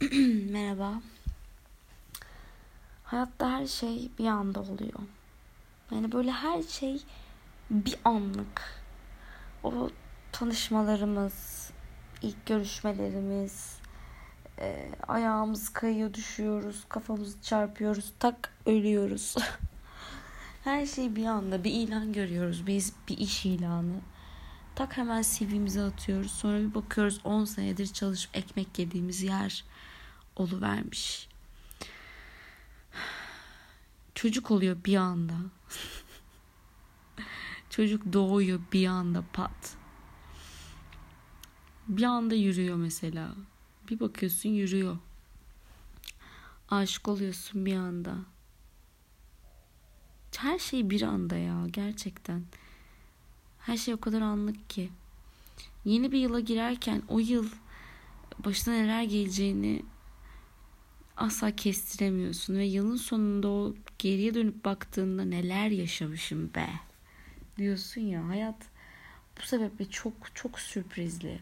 Merhaba. Hayatta her şey bir anda oluyor. Yani böyle her şey bir anlık. O tanışmalarımız, ilk görüşmelerimiz, e, ayağımız kayıyor, düşüyoruz, kafamızı çarpıyoruz, tak ölüyoruz. her şey bir anda bir ilan görüyoruz. Biz bir iş ilanı. Tak hemen CV'mizi atıyoruz. Sonra bir bakıyoruz 10 senedir çalışıp ekmek yediğimiz yer vermiş. Çocuk oluyor bir anda. Çocuk doğuyor bir anda pat. Bir anda yürüyor mesela. Bir bakıyorsun yürüyor. Aşık oluyorsun bir anda. Her şey bir anda ya gerçekten. Her şey o kadar anlık ki. Yeni bir yıla girerken o yıl başına neler geleceğini asla kestiremiyorsun ve yılın sonunda o geriye dönüp baktığında neler yaşamışım be diyorsun ya hayat bu sebeple çok çok sürprizli.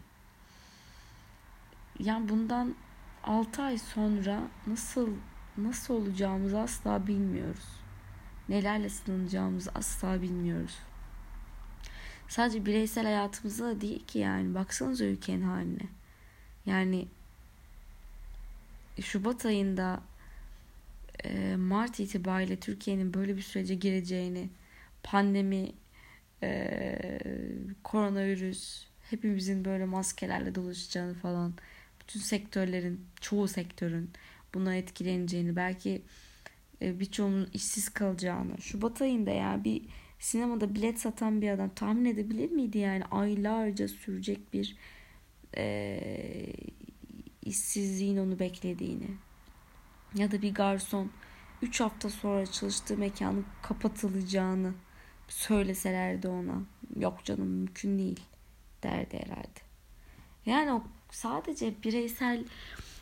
Yani bundan 6 ay sonra nasıl nasıl olacağımızı asla bilmiyoruz. Nelerle sınanacağımızı asla bilmiyoruz. Sadece bireysel hayatımızda da değil ki yani. Baksanıza ülkenin haline. Yani Şubat ayında e, Mart itibariyle Türkiye'nin böyle bir sürece gireceğini, pandemi, e, koronavirüs, hepimizin böyle maskelerle dolaşacağını falan, bütün sektörlerin, çoğu sektörün buna etkileneceğini, belki e, birçoğunun işsiz kalacağını, Şubat ayında yani bir sinemada bilet satan bir adam tahmin edebilir miydi? Yani aylarca sürecek bir işsizliğin onu beklediğini ya da bir garson 3 hafta sonra çalıştığı mekanın kapatılacağını söyleselerdi ona yok canım mümkün değil derdi herhalde. Yani o sadece bireysel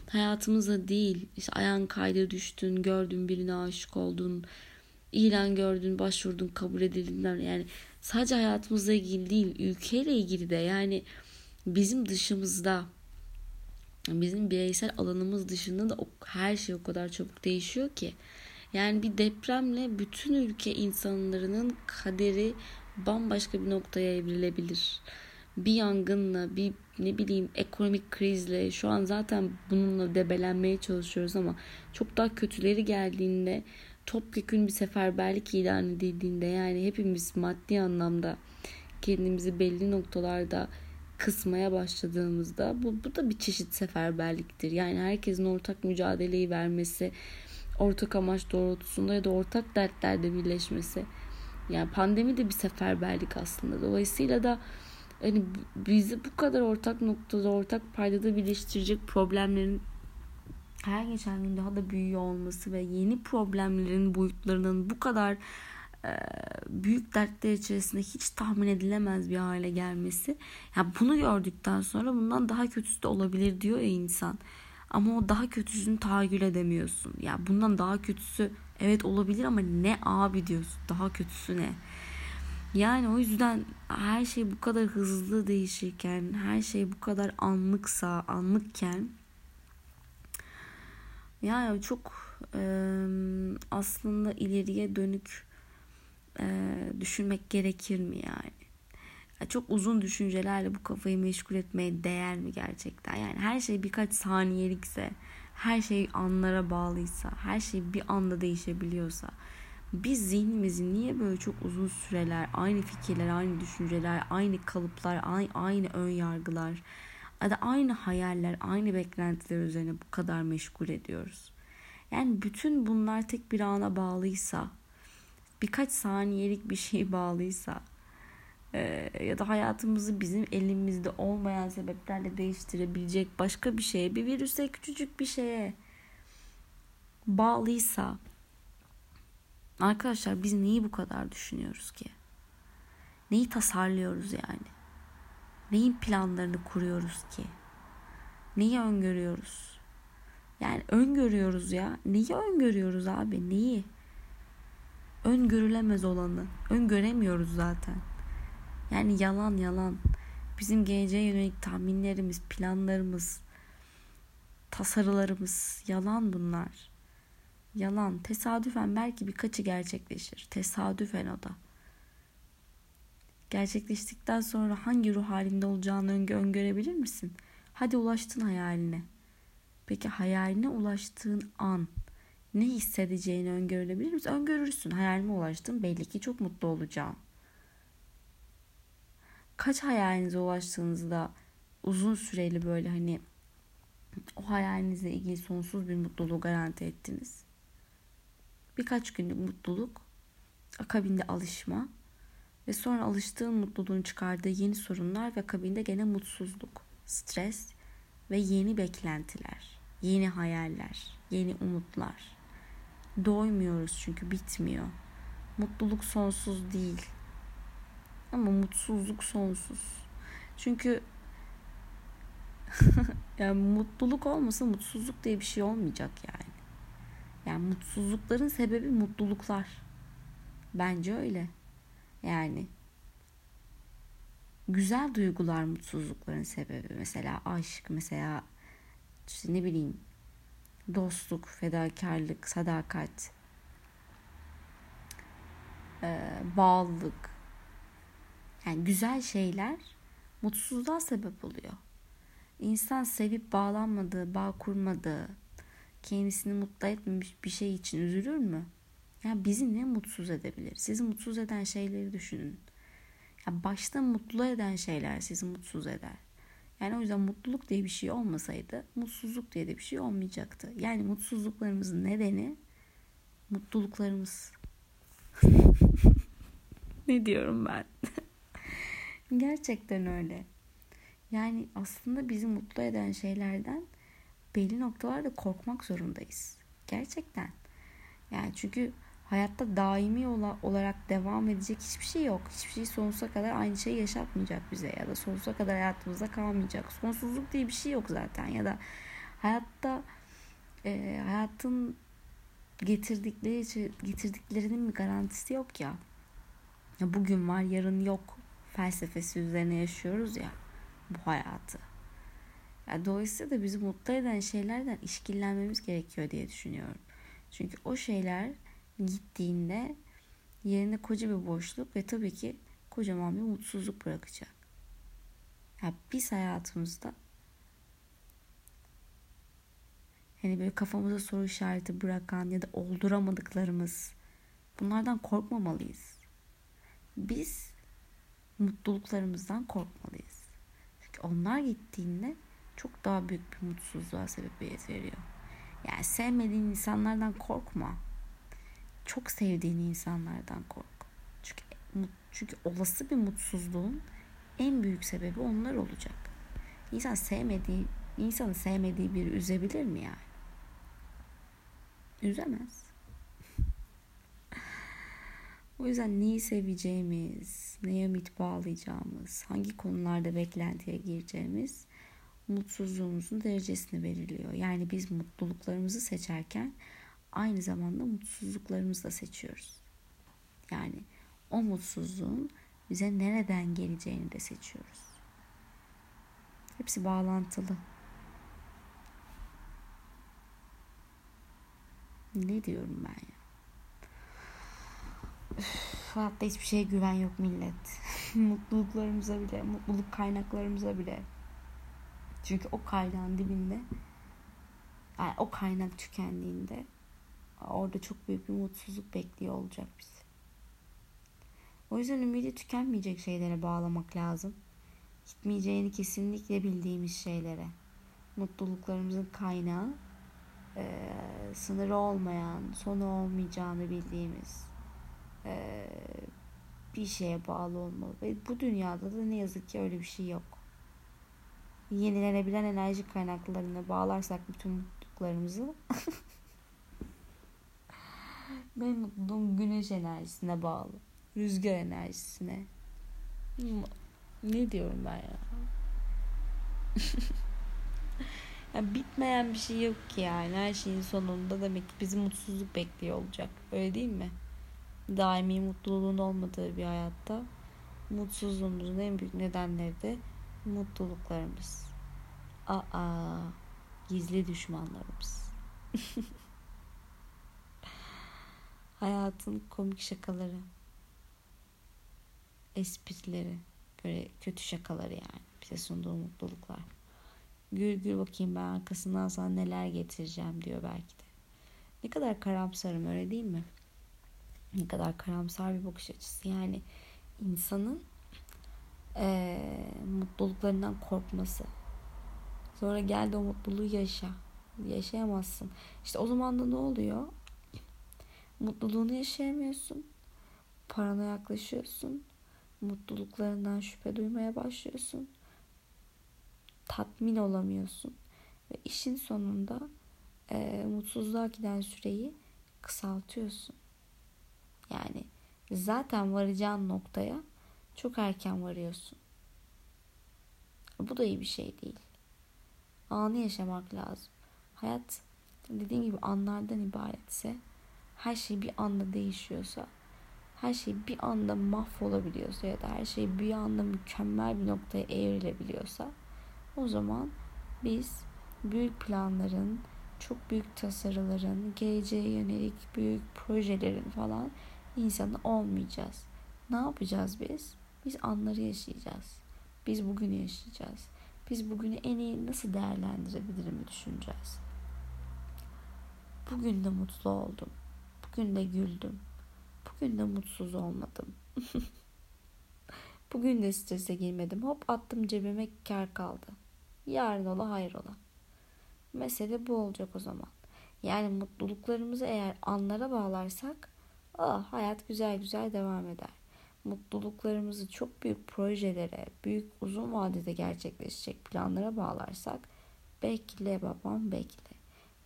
hayatımızda değil işte ayağın kaydı düştün gördün birine aşık oldun ilan gördün, başvurdun, kabul edildin. Yani sadece hayatımızla ilgili değil, ülkeyle ilgili de yani bizim dışımızda bizim bireysel alanımız dışında da her şey o kadar çabuk değişiyor ki. Yani bir depremle bütün ülke insanların kaderi bambaşka bir noktaya evrilebilir. Bir yangınla, bir ne bileyim ekonomik krizle şu an zaten bununla debelenmeye çalışıyoruz ama çok daha kötüleri geldiğinde topyekün bir seferberlik ilan edildiğinde yani hepimiz maddi anlamda kendimizi belli noktalarda kısmaya başladığımızda bu, bu da bir çeşit seferberliktir. Yani herkesin ortak mücadeleyi vermesi, ortak amaç doğrultusunda ya da ortak dertlerde birleşmesi. Yani pandemi de bir seferberlik aslında. Dolayısıyla da hani bizi bu kadar ortak noktada, ortak paydada birleştirecek problemlerin her geçen gün daha da büyüyor olması ve yeni problemlerin boyutlarının bu kadar büyük dertler içerisinde hiç tahmin edilemez bir hale gelmesi. Ya yani bunu gördükten sonra bundan daha kötüsü de olabilir diyor ya insan. Ama o daha kötüsünü tahayyül edemiyorsun. Ya yani bundan daha kötüsü evet olabilir ama ne abi diyorsun. Daha kötüsü ne? Yani o yüzden her şey bu kadar hızlı değişirken, her şey bu kadar anlıksa, anlıkken yani çok e, aslında ileriye dönük e, düşünmek gerekir mi yani? yani? Çok uzun düşüncelerle bu kafayı meşgul etmeye değer mi gerçekten? Yani her şey birkaç saniyelikse, her şey anlara bağlıysa, her şey bir anda değişebiliyorsa biz zihnimizi niye böyle çok uzun süreler, aynı fikirler, aynı düşünceler, aynı kalıplar, aynı, aynı ön yargılar, ya da aynı hayaller, aynı beklentiler üzerine bu kadar meşgul ediyoruz. Yani bütün bunlar tek bir ana bağlıysa, birkaç saniyelik bir şey bağlıysa e, ya da hayatımızı bizim elimizde olmayan sebeplerle değiştirebilecek başka bir şeye, bir virüse, küçücük bir şeye bağlıysa arkadaşlar biz neyi bu kadar düşünüyoruz ki? Neyi tasarlıyoruz yani? Neyin planlarını kuruyoruz ki? Neyi öngörüyoruz? Yani öngörüyoruz ya. Neyi öngörüyoruz abi? Neyi? Öngörülemez olanı. Öngöremiyoruz zaten. Yani yalan yalan. Bizim geleceğe yönelik tahminlerimiz, planlarımız tasarılarımız yalan bunlar. Yalan. Tesadüfen belki birkaçı gerçekleşir. Tesadüfen o da. Gerçekleştikten sonra hangi ruh halinde olacağını öngö öngörebilir misin? Hadi ulaştın hayaline. Peki hayaline ulaştığın an ne hissedeceğini öngörebilir misin? Öngörürsün. Hayaline ulaştın belli ki çok mutlu olacağım. Kaç hayalinize ulaştığınızda uzun süreli böyle hani o hayalinizle ilgili sonsuz bir mutluluğu garanti ettiniz. Birkaç günlük mutluluk, akabinde alışma ve sonra alıştığın mutluluğun çıkardığı yeni sorunlar ve akabinde gene mutsuzluk, stres ve yeni beklentiler, yeni hayaller, yeni umutlar. Doymuyoruz çünkü bitmiyor. Mutluluk sonsuz değil. Ama mutsuzluk sonsuz. Çünkü yani mutluluk olmasa mutsuzluk diye bir şey olmayacak yani. Yani mutsuzlukların sebebi mutluluklar. Bence öyle. Yani güzel duygular mutsuzlukların sebebi. Mesela aşk, mesela işte ne bileyim dostluk, fedakarlık, sadakat, bağlılık. Yani güzel şeyler mutsuzluğa sebep oluyor. İnsan sevip bağlanmadığı, bağ kurmadığı, kendisini mutlu etmemiş bir şey için üzülür mü? Yani bizi ne mutsuz edebilir? Sizi mutsuz eden şeyleri düşünün. Ya başta mutlu eden şeyler sizi mutsuz eder. Yani o yüzden mutluluk diye bir şey olmasaydı mutsuzluk diye de bir şey olmayacaktı. Yani mutsuzluklarımızın nedeni mutluluklarımız. ne diyorum ben? Gerçekten öyle. Yani aslında bizi mutlu eden şeylerden belli noktalarda korkmak zorundayız. Gerçekten. Yani çünkü hayatta daimi olarak devam edecek hiçbir şey yok. Hiçbir şey sonsuza kadar aynı şeyi yaşatmayacak bize ya da sonsuza kadar hayatımızda kalmayacak. Sonsuzluk diye bir şey yok zaten ya da hayatta e, hayatın getirdikleri getirdiklerinin bir garantisi yok ya. ya. Bugün var yarın yok felsefesi üzerine yaşıyoruz ya bu hayatı. Yani dolayısıyla da bizi mutlu eden şeylerden işkillenmemiz gerekiyor diye düşünüyorum. Çünkü o şeyler gittiğinde yerine koca bir boşluk ve tabii ki kocaman bir mutsuzluk bırakacak. Yani biz hayatımızda hani böyle kafamıza soru işareti bırakan ya da olduramadıklarımız bunlardan korkmamalıyız. Biz mutluluklarımızdan korkmalıyız. Çünkü onlar gittiğinde çok daha büyük bir mutsuzluğa sebebiyet veriyor. Yani sevmediğin insanlardan korkma. Çok sevdiğin insanlardan kork. Çünkü çünkü olası bir mutsuzluğun en büyük sebebi onlar olacak. İnsan sevmediği, insanı sevmediği biri üzebilir mi yani? Üzemez. O yüzden neyi seveceğimiz, neye ümit bağlayacağımız, hangi konularda beklentiye gireceğimiz mutsuzluğumuzun derecesini belirliyor. Yani biz mutluluklarımızı seçerken aynı zamanda mutsuzluklarımızı da seçiyoruz. Yani o mutsuzluğun bize nereden geleceğini de seçiyoruz. Hepsi bağlantılı. Ne diyorum ben ya? Üf, hayatta hiçbir şeye güven yok millet. Mutluluklarımıza bile, mutluluk kaynaklarımıza bile. Çünkü o kaynağın dibinde yani o kaynak tükendiğinde orada çok büyük bir mutsuzluk bekliyor olacak bizi. O yüzden ümidi tükenmeyecek şeylere bağlamak lazım. Gitmeyeceğini kesinlikle bildiğimiz şeylere. Mutluluklarımızın kaynağı e, sınırı olmayan, sonu olmayacağını bildiğimiz e, bir şeye bağlı olmalı. Ve bu dünyada da ne yazık ki öyle bir şey yok yenilenebilen enerji kaynaklarına bağlarsak bütün mutluluklarımızı benim mutluluğum güneş enerjisine bağlı. Rüzgar enerjisine. Ne diyorum ben ya? yani bitmeyen bir şey yok ki yani. Her şeyin sonunda demek ki bizi mutsuzluk bekliyor olacak. Öyle değil mi? Daimi mutluluğun olmadığı bir hayatta mutsuzluğumuzun en büyük nedenleri de mutluluklarımız. Aa, Gizli düşmanlarımız. Hayatın komik şakaları. Esprileri. Böyle kötü şakaları yani. Bize sunduğu mutluluklar. Gül gül bakayım ben arkasından sana neler getireceğim diyor belki de. Ne kadar karamsarım öyle değil mi? Ne kadar karamsar bir bakış açısı. Yani insanın e, mutluluklarından korkması. Sonra geldi o mutluluğu yaşa. Yaşayamazsın. İşte o zaman da ne oluyor? Mutluluğunu yaşayamıyorsun. Parana yaklaşıyorsun. Mutluluklarından şüphe duymaya başlıyorsun. Tatmin olamıyorsun. Ve işin sonunda e, mutsuzluğa giden süreyi kısaltıyorsun. Yani zaten varacağın noktaya çok erken varıyorsun. Bu da iyi bir şey değil. Anı yaşamak lazım. Hayat dediğim gibi anlardan ibaretse her şey bir anda değişiyorsa her şey bir anda mahvolabiliyorsa ya da her şey bir anda mükemmel bir noktaya evrilebiliyorsa o zaman biz büyük planların, çok büyük tasarıların, geleceğe yönelik büyük projelerin falan insanı olmayacağız. Ne yapacağız biz? Biz anları yaşayacağız. Biz bugünü yaşayacağız. Biz bugünü en iyi nasıl değerlendirebilirim düşüneceğiz. Bugün de mutlu oldum. Bugün de güldüm. Bugün de mutsuz olmadım. Bugün de strese girmedim. Hop attım cebime kar kaldı. Yarın ola hayır ola. Mesele bu olacak o zaman. Yani mutluluklarımızı eğer anlara bağlarsak ah, hayat güzel güzel devam eder. Mutluluklarımızı çok büyük projelere, büyük uzun vadede gerçekleşecek planlara bağlarsak bekle babam bekle.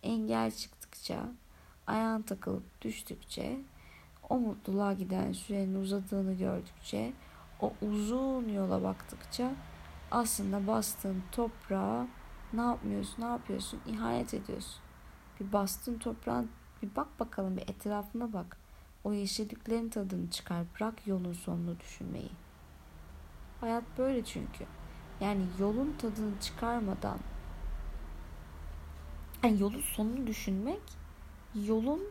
Engel çıktıkça, ayağın takılıp düştükçe, o mutluluğa giden sürenin uzadığını gördükçe, o uzun yola baktıkça aslında bastığın toprağa ne yapmıyorsun, ne yapıyorsun? İhanet ediyorsun. Bir bastın toprağın bir bak bakalım bir etrafına bak. O yeşilliklerin tadını çıkar. Bırak yolun sonunu düşünmeyi. Hayat böyle çünkü. Yani yolun tadını çıkarmadan yani yolun sonunu düşünmek yolun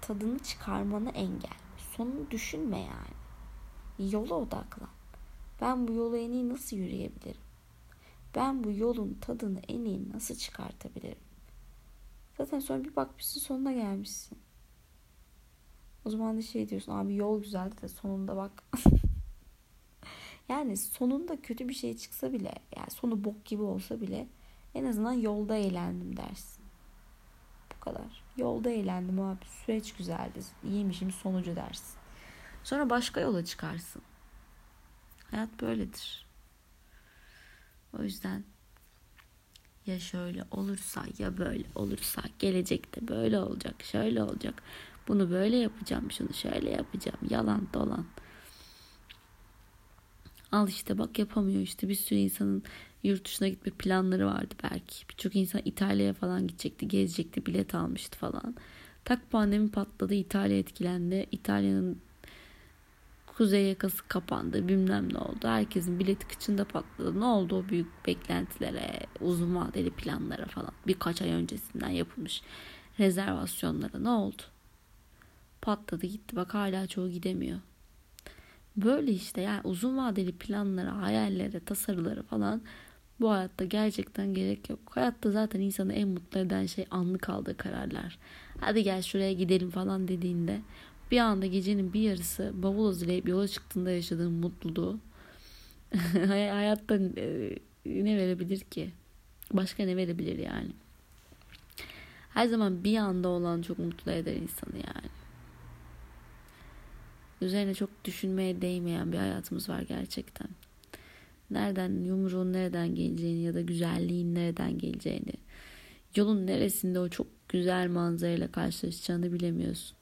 tadını çıkarmanı engel. Sonunu düşünme yani. Yola odaklan. Ben bu yolu en iyi nasıl yürüyebilirim? Ben bu yolun tadını en iyi nasıl çıkartabilirim? Zaten sonra bir bakmışsın sonuna gelmişsin. O zaman da şey diyorsun abi yol güzeldi de sonunda bak. yani sonunda kötü bir şey çıksa bile yani sonu bok gibi olsa bile en azından yolda eğlendim dersin. Kadar. Yolda eğlendim abi. Süreç güzeldi. İyiymişim sonucu dersin. Sonra başka yola çıkarsın. Hayat böyledir. O yüzden ya şöyle olursa ya böyle olursa gelecekte böyle olacak şöyle olacak bunu böyle yapacağım şunu şöyle yapacağım yalan dolan al işte bak yapamıyor işte bir sürü insanın yurt dışına gitme planları vardı belki birçok insan İtalya'ya falan gidecekti gezecekti bilet almıştı falan tak pandemi patladı İtalya etkilendi İtalya'nın kuzey yakası kapandı bilmem ne oldu. Herkesin bileti kıçında patladı. Ne oldu o büyük beklentilere, uzun vadeli planlara falan. Birkaç ay öncesinden yapılmış rezervasyonlara ne oldu? Patladı gitti. Bak hala çoğu gidemiyor. Böyle işte yani uzun vadeli planlara, hayallere, tasarılara falan bu hayatta gerçekten gerek yok. Hayatta zaten insanı en mutlu eden şey anlık aldığı kararlar. Hadi gel şuraya gidelim falan dediğinde bir anda gecenin bir yarısı bavul hazırlayıp yola çıktığında yaşadığım mutluluğu hayatta e, ne verebilir ki? Başka ne verebilir yani? Her zaman bir anda olan çok mutlu eder insanı yani. Üzerine çok düşünmeye değmeyen bir hayatımız var gerçekten. Nereden yumruğun nereden geleceğini ya da güzelliğin nereden geleceğini, yolun neresinde o çok güzel manzarayla karşılaşacağını bilemiyorsun.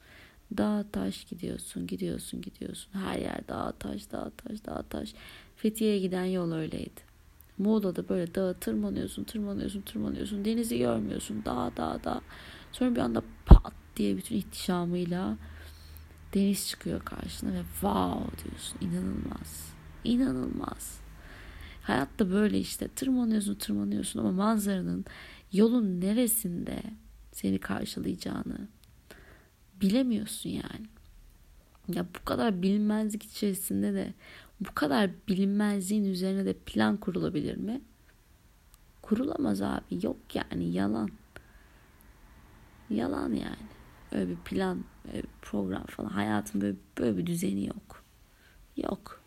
Dağ taş gidiyorsun, gidiyorsun, gidiyorsun. Her yer dağ taş, dağ taş, dağ taş. Fethiye'ye giden yol öyleydi. Muğla'da böyle dağa tırmanıyorsun, tırmanıyorsun, tırmanıyorsun. Denizi görmüyorsun. Dağ, dağ, dağ. Sonra bir anda pat diye bütün ihtişamıyla deniz çıkıyor karşına ve wow diyorsun. İnanılmaz. İnanılmaz. Hayat da böyle işte. Tırmanıyorsun, tırmanıyorsun ama manzaranın yolun neresinde seni karşılayacağını bilemiyorsun yani. Ya bu kadar bilinmezlik içerisinde de bu kadar bilinmezliğin üzerine de plan kurulabilir mi? Kurulamaz abi. Yok yani yalan. Yalan yani. Öyle bir plan, öyle bir program falan. Hayatın böyle, böyle bir düzeni yok. Yok.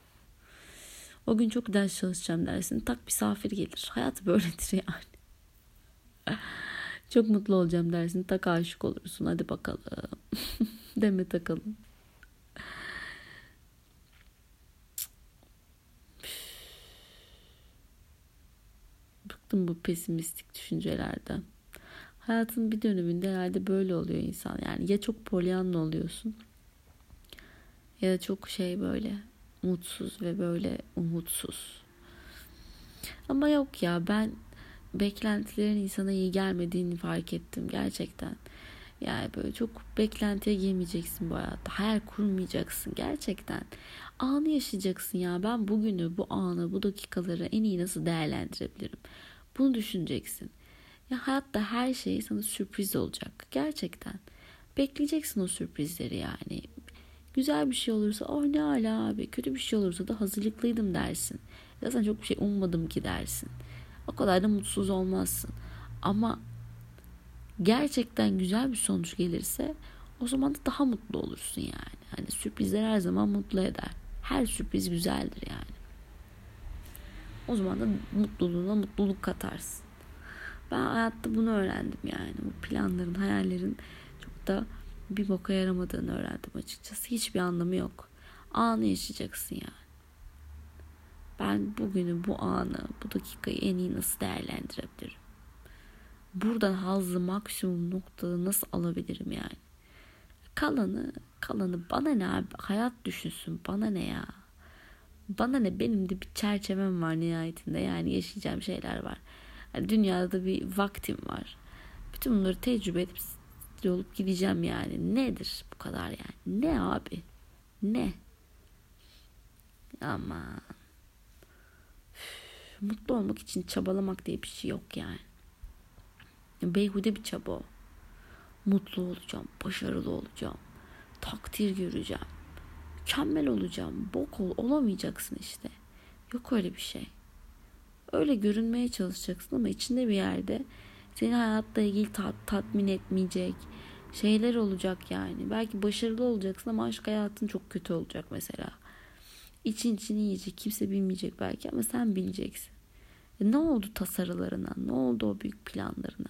O gün çok ders çalışacağım dersin. Tak misafir gelir. Hayat böyledir yani. çok mutlu olacağım dersin. Tak aşık olursun. Hadi bakalım. Deme takalım. Bıktım bu pesimistik düşüncelerden. Hayatın bir döneminde herhalde böyle oluyor insan. Yani ya çok polyanlı oluyorsun ya da çok şey böyle mutsuz ve böyle umutsuz. Ama yok ya ben beklentilerin insana iyi gelmediğini fark ettim gerçekten. Yani böyle çok beklentiye girmeyeceksin bu hayatta. Hayal kurmayacaksın gerçekten. Anı yaşayacaksın ya. Ben bugünü, bu anı, bu dakikaları en iyi nasıl değerlendirebilirim? Bunu düşüneceksin. Ya hayatta her şey sana sürpriz olacak. Gerçekten. Bekleyeceksin o sürprizleri yani. Güzel bir şey olursa oh ne ala abi. Kötü bir şey olursa da hazırlıklıydım dersin. Zaten çok bir şey ummadım ki dersin. O kadar da mutsuz olmazsın. Ama gerçekten güzel bir sonuç gelirse o zaman da daha mutlu olursun yani. Hani sürprizler her zaman mutlu eder. Her sürpriz güzeldir yani. O zaman da mutluluğuna mutluluk katarsın. Ben hayatta bunu öğrendim yani. Bu planların, hayallerin çok da bir boka yaramadığını öğrendim açıkçası. Hiçbir anlamı yok. Anı yaşayacaksın yani. Ben bugünü, bu anı, bu dakikayı en iyi nasıl değerlendirebilirim? Buradan hazzı maksimum noktada nasıl alabilirim yani? Kalanı, kalanı bana ne abi? Hayat düşünsün. Bana ne ya? Bana ne? Benim de bir çerçevem var nihayetinde. Yani yaşayacağım şeyler var. Yani dünyada bir vaktim var. Bütün bunları tecrübe edip olup gideceğim yani. Nedir bu kadar yani? Ne abi? Ne? Ama mutlu olmak için çabalamak diye bir şey yok yani. Beyhude bir çaba o. Mutlu olacağım, başarılı olacağım, takdir göreceğim, mükemmel olacağım, bok ol, olamayacaksın işte. Yok öyle bir şey. Öyle görünmeye çalışacaksın ama içinde bir yerde seni hayatta ilgili tat, tatmin etmeyecek şeyler olacak yani. Belki başarılı olacaksın ama aşk hayatın çok kötü olacak mesela. İçin içini yiyecek. Kimse bilmeyecek belki ama sen bileceksin. E ne oldu tasarılarına? Ne oldu o büyük planlarına?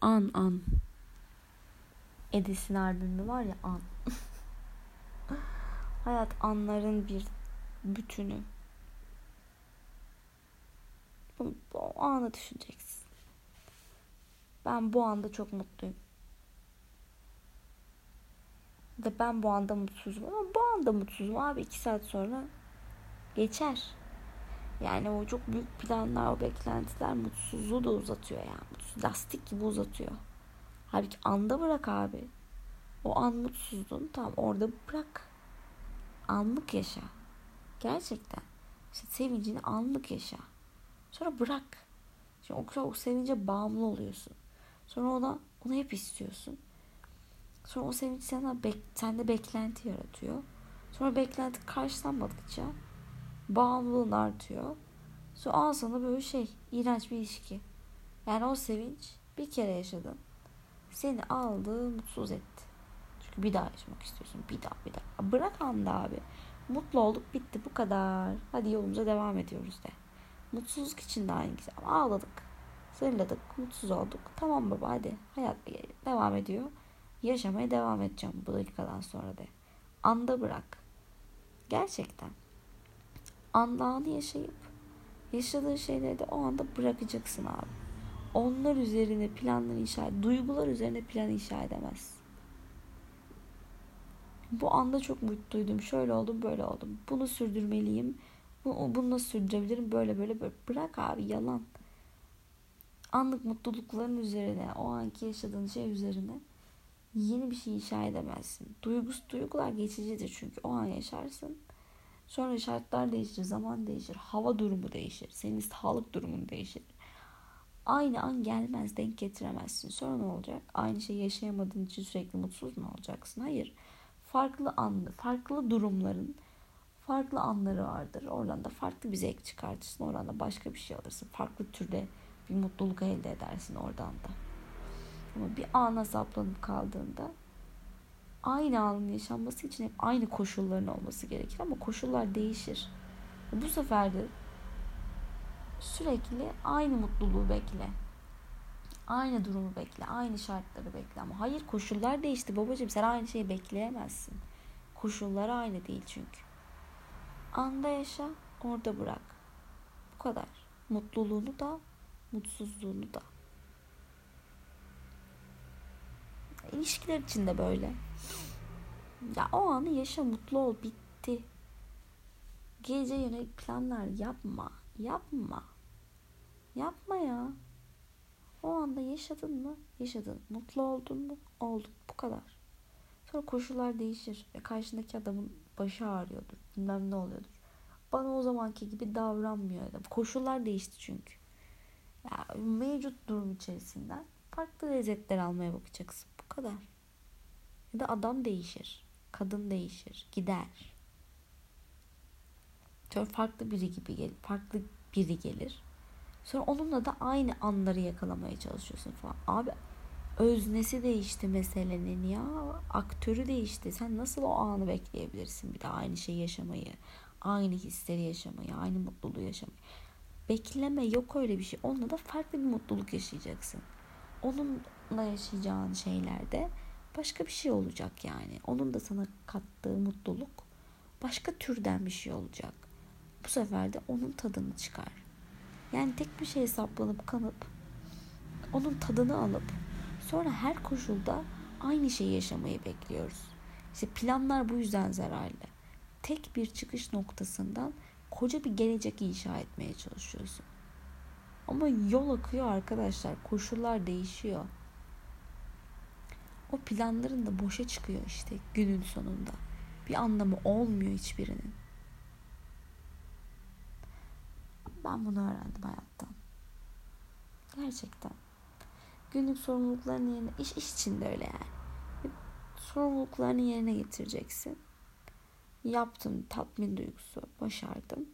An an. Edis'in albümü var ya an. Hayat anların bir bütünü. Bu, bu anı düşüneceksin. Ben bu anda çok mutluyum. Da ben bu anda mutsuzum ama bu anda mutsuzum abi iki saat sonra geçer. Yani o çok büyük planlar, o beklentiler mutsuzluğu da uzatıyor yani. Mutsuz, lastik gibi uzatıyor. Halbuki anda bırak abi. O an mutsuzluğunu tam orada bırak. Anlık yaşa. Gerçekten. İşte sevincini anlık yaşa. Sonra bırak. Şimdi o, o sevince bağımlı oluyorsun. Sonra ona onu hep istiyorsun. Sonra o sevinç sana bek, sende beklenti yaratıyor. Sonra beklenti karşılanmadıkça bağımlılığın artıyor. Sonra al sana böyle şey iğrenç bir ilişki. Yani o sevinç bir kere yaşadın. Seni aldı mutsuz etti. Çünkü bir daha yaşamak istiyorsun. Bir daha bir daha. Bırak anda abi. Mutlu olduk bitti bu kadar. Hadi yolumuza devam ediyoruz de. Mutsuzluk için de aynı güzel. Ağladık. Zırladık. Mutsuz olduk. Tamam baba hadi. Hayat devam ediyor. Yaşamaya devam edeceğim bu dakikadan sonra de. Anda bırak. Gerçekten. Anda anı yaşayıp yaşadığın şeyleri de o anda bırakacaksın abi. Onlar üzerine planları inşa duygular üzerine plan inşa edemezsin bu anda çok mutluydum. Şöyle oldum, böyle oldum. Bunu sürdürmeliyim. Bunu, bunu nasıl sürdürebilirim? Böyle böyle böyle. Bırak abi yalan. Anlık mutlulukların üzerine, o anki yaşadığın şey üzerine yeni bir şey inşa edemezsin. Duygus, duygular geçicidir çünkü o an yaşarsın. Sonra şartlar değişir, zaman değişir, hava durumu değişir, senin sağlık durumun değişir. Aynı an gelmez, denk getiremezsin. Sonra ne olacak? Aynı şeyi yaşayamadığın için sürekli mutsuz mu olacaksın? Hayır. Farklı anlı, farklı durumların farklı anları vardır. Oradan da farklı bir zevk çıkartırsın. Oradan da başka bir şey alırsın. Farklı türde bir mutluluk elde edersin oradan da. Ama bir ana saplanıp kaldığında aynı anın yaşanması için hep aynı koşulların olması gerekir ama koşullar değişir. Bu sefer de sürekli aynı mutluluğu bekle. Aynı durumu bekle, aynı şartları bekle ama hayır koşullar değişti babacığım sen aynı şeyi bekleyemezsin. Koşullar aynı değil çünkü. Anda yaşa, orada bırak. Bu kadar. Mutluluğunu da, mutsuzluğunu da. İlişkiler için de böyle. Ya o anı yaşa, mutlu ol, bitti. Gece yönelik planlar yapma, yapma. Yapma ya. O anda yaşadın mı? Yaşadın. Mutlu oldun mu? Oldun. Bu kadar. Sonra koşullar değişir. Ve karşındaki adamın başı ağrıyordur. Bilmem ne oluyordur. Bana o zamanki gibi davranmıyor adam. Koşullar değişti çünkü. Ya, mevcut durum içerisinden farklı lezzetler almaya bakacaksın. Bu kadar. Ya da adam değişir. Kadın değişir. Gider. Sonra farklı biri gibi gelir. Farklı biri gelir. Sonra onunla da aynı anları yakalamaya çalışıyorsun falan. Abi öznesi değişti meselenin ya. Aktörü değişti. Sen nasıl o anı bekleyebilirsin bir de aynı şeyi yaşamayı, aynı hisleri yaşamayı, aynı mutluluğu yaşamayı. Bekleme yok öyle bir şey. Onunla da farklı bir mutluluk yaşayacaksın. Onunla yaşayacağın şeylerde başka bir şey olacak yani. Onun da sana kattığı mutluluk başka türden bir şey olacak. Bu sefer de onun tadını çıkar. Yani tek bir şeye saplanıp kanıp onun tadını alıp sonra her koşulda aynı şeyi yaşamayı bekliyoruz. İşte planlar bu yüzden zararlı. Tek bir çıkış noktasından koca bir gelecek inşa etmeye çalışıyorsun. Ama yol akıyor arkadaşlar. Koşullar değişiyor. O planların da boşa çıkıyor işte günün sonunda. Bir anlamı olmuyor hiçbirinin. Ben bunu öğrendim hayattan. Gerçekten. Günlük sorumluluklarını yerine, iş, iş için de öyle yani. Sorumluluklarını yerine getireceksin. Yaptım, tatmin duygusu, başardım.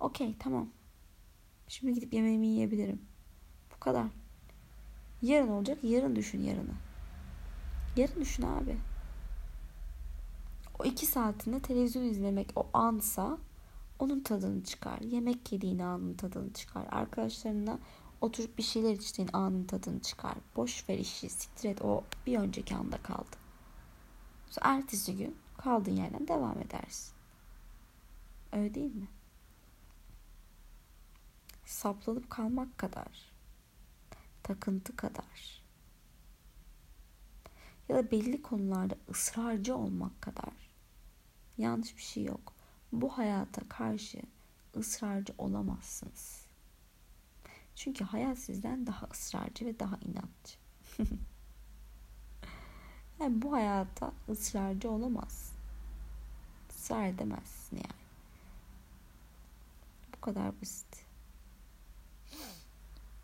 Okey, tamam. Şimdi gidip yemeğimi yiyebilirim. Bu kadar. Yarın olacak, yarın düşün yarını. Yarın düşün abi. O iki saatinde televizyon izlemek o ansa onun tadını çıkar. Yemek yediğin anın tadını çıkar. Arkadaşlarına oturup bir şeyler içtiğin anın tadını çıkar. Boş ver işi, siktir et. O bir önceki anda kaldı. Sonra ertesi gün kaldığın yerden devam edersin. Öyle değil mi? Saplanıp kalmak kadar, takıntı kadar ya da belli konularda ısrarcı olmak kadar yanlış bir şey yok bu hayata karşı ısrarcı olamazsınız. Çünkü hayat sizden daha ısrarcı ve daha inatçı. yani bu hayata ısrarcı olamaz. Israr edemezsin yani. Bu kadar basit.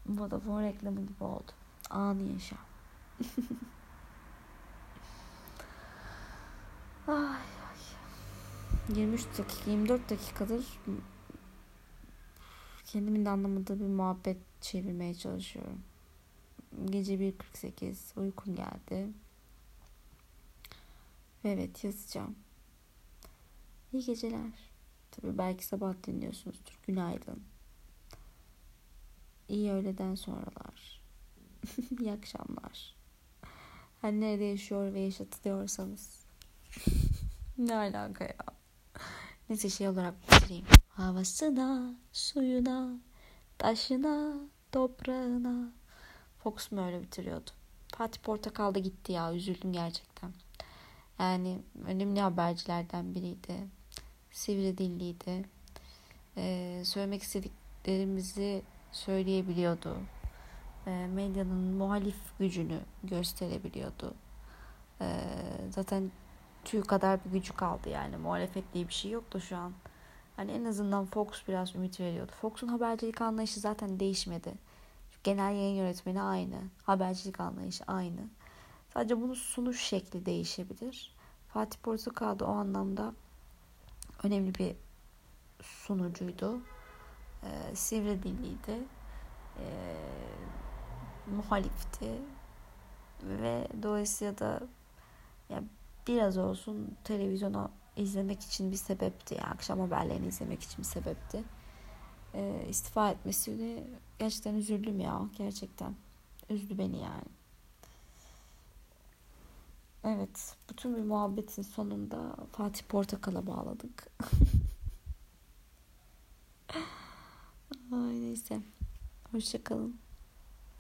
Vodafone reklamı gibi oldu. Anı yaşa. Ay. 23 dakika 24 dakikadır kendimin de anlamadığı bir muhabbet çevirmeye çalışıyorum. Gece 1.48 uykum geldi. Ve evet yazacağım. İyi geceler. Tabii belki sabah dinliyorsunuzdur. Günaydın. İyi öğleden sonralar. İyi akşamlar. Her nerede yaşıyor ve yaşatılıyorsanız. ne alaka ya? Neyse şey olarak bitireyim. Havasına, suyuna, taşına, toprağına. Fox mu öyle bitiriyordu? Fatih Portakal da gitti ya. Üzüldüm gerçekten. Yani önemli habercilerden biriydi. Sivri dilliydi. Ee, söylemek istediklerimizi söyleyebiliyordu. Ee, medyanın muhalif gücünü gösterebiliyordu. Ee, zaten tüy kadar bir gücü kaldı yani. Muhalefet diye bir şey yoktu şu an. Hani en azından Fox biraz ümit veriyordu. Fox'un habercilik anlayışı zaten değişmedi. Genel yayın yönetmeni aynı. Habercilik anlayışı aynı. Sadece bunun sunuş şekli değişebilir. Fatih Portakal da o anlamda önemli bir sunucuydu. Ee, sivri dilliydi. Ee, muhalifti. Ve dolayısıyla da ya biraz olsun televizyona izlemek için bir sebepti. Yani akşam haberlerini izlemek için bir sebepti. Ee, istifa etmesini gerçekten üzüldüm ya. Gerçekten. Üzdü beni yani. Evet. Bütün bir muhabbetin sonunda Fatih Portakal'a bağladık. Ay neyse. Hoşçakalın.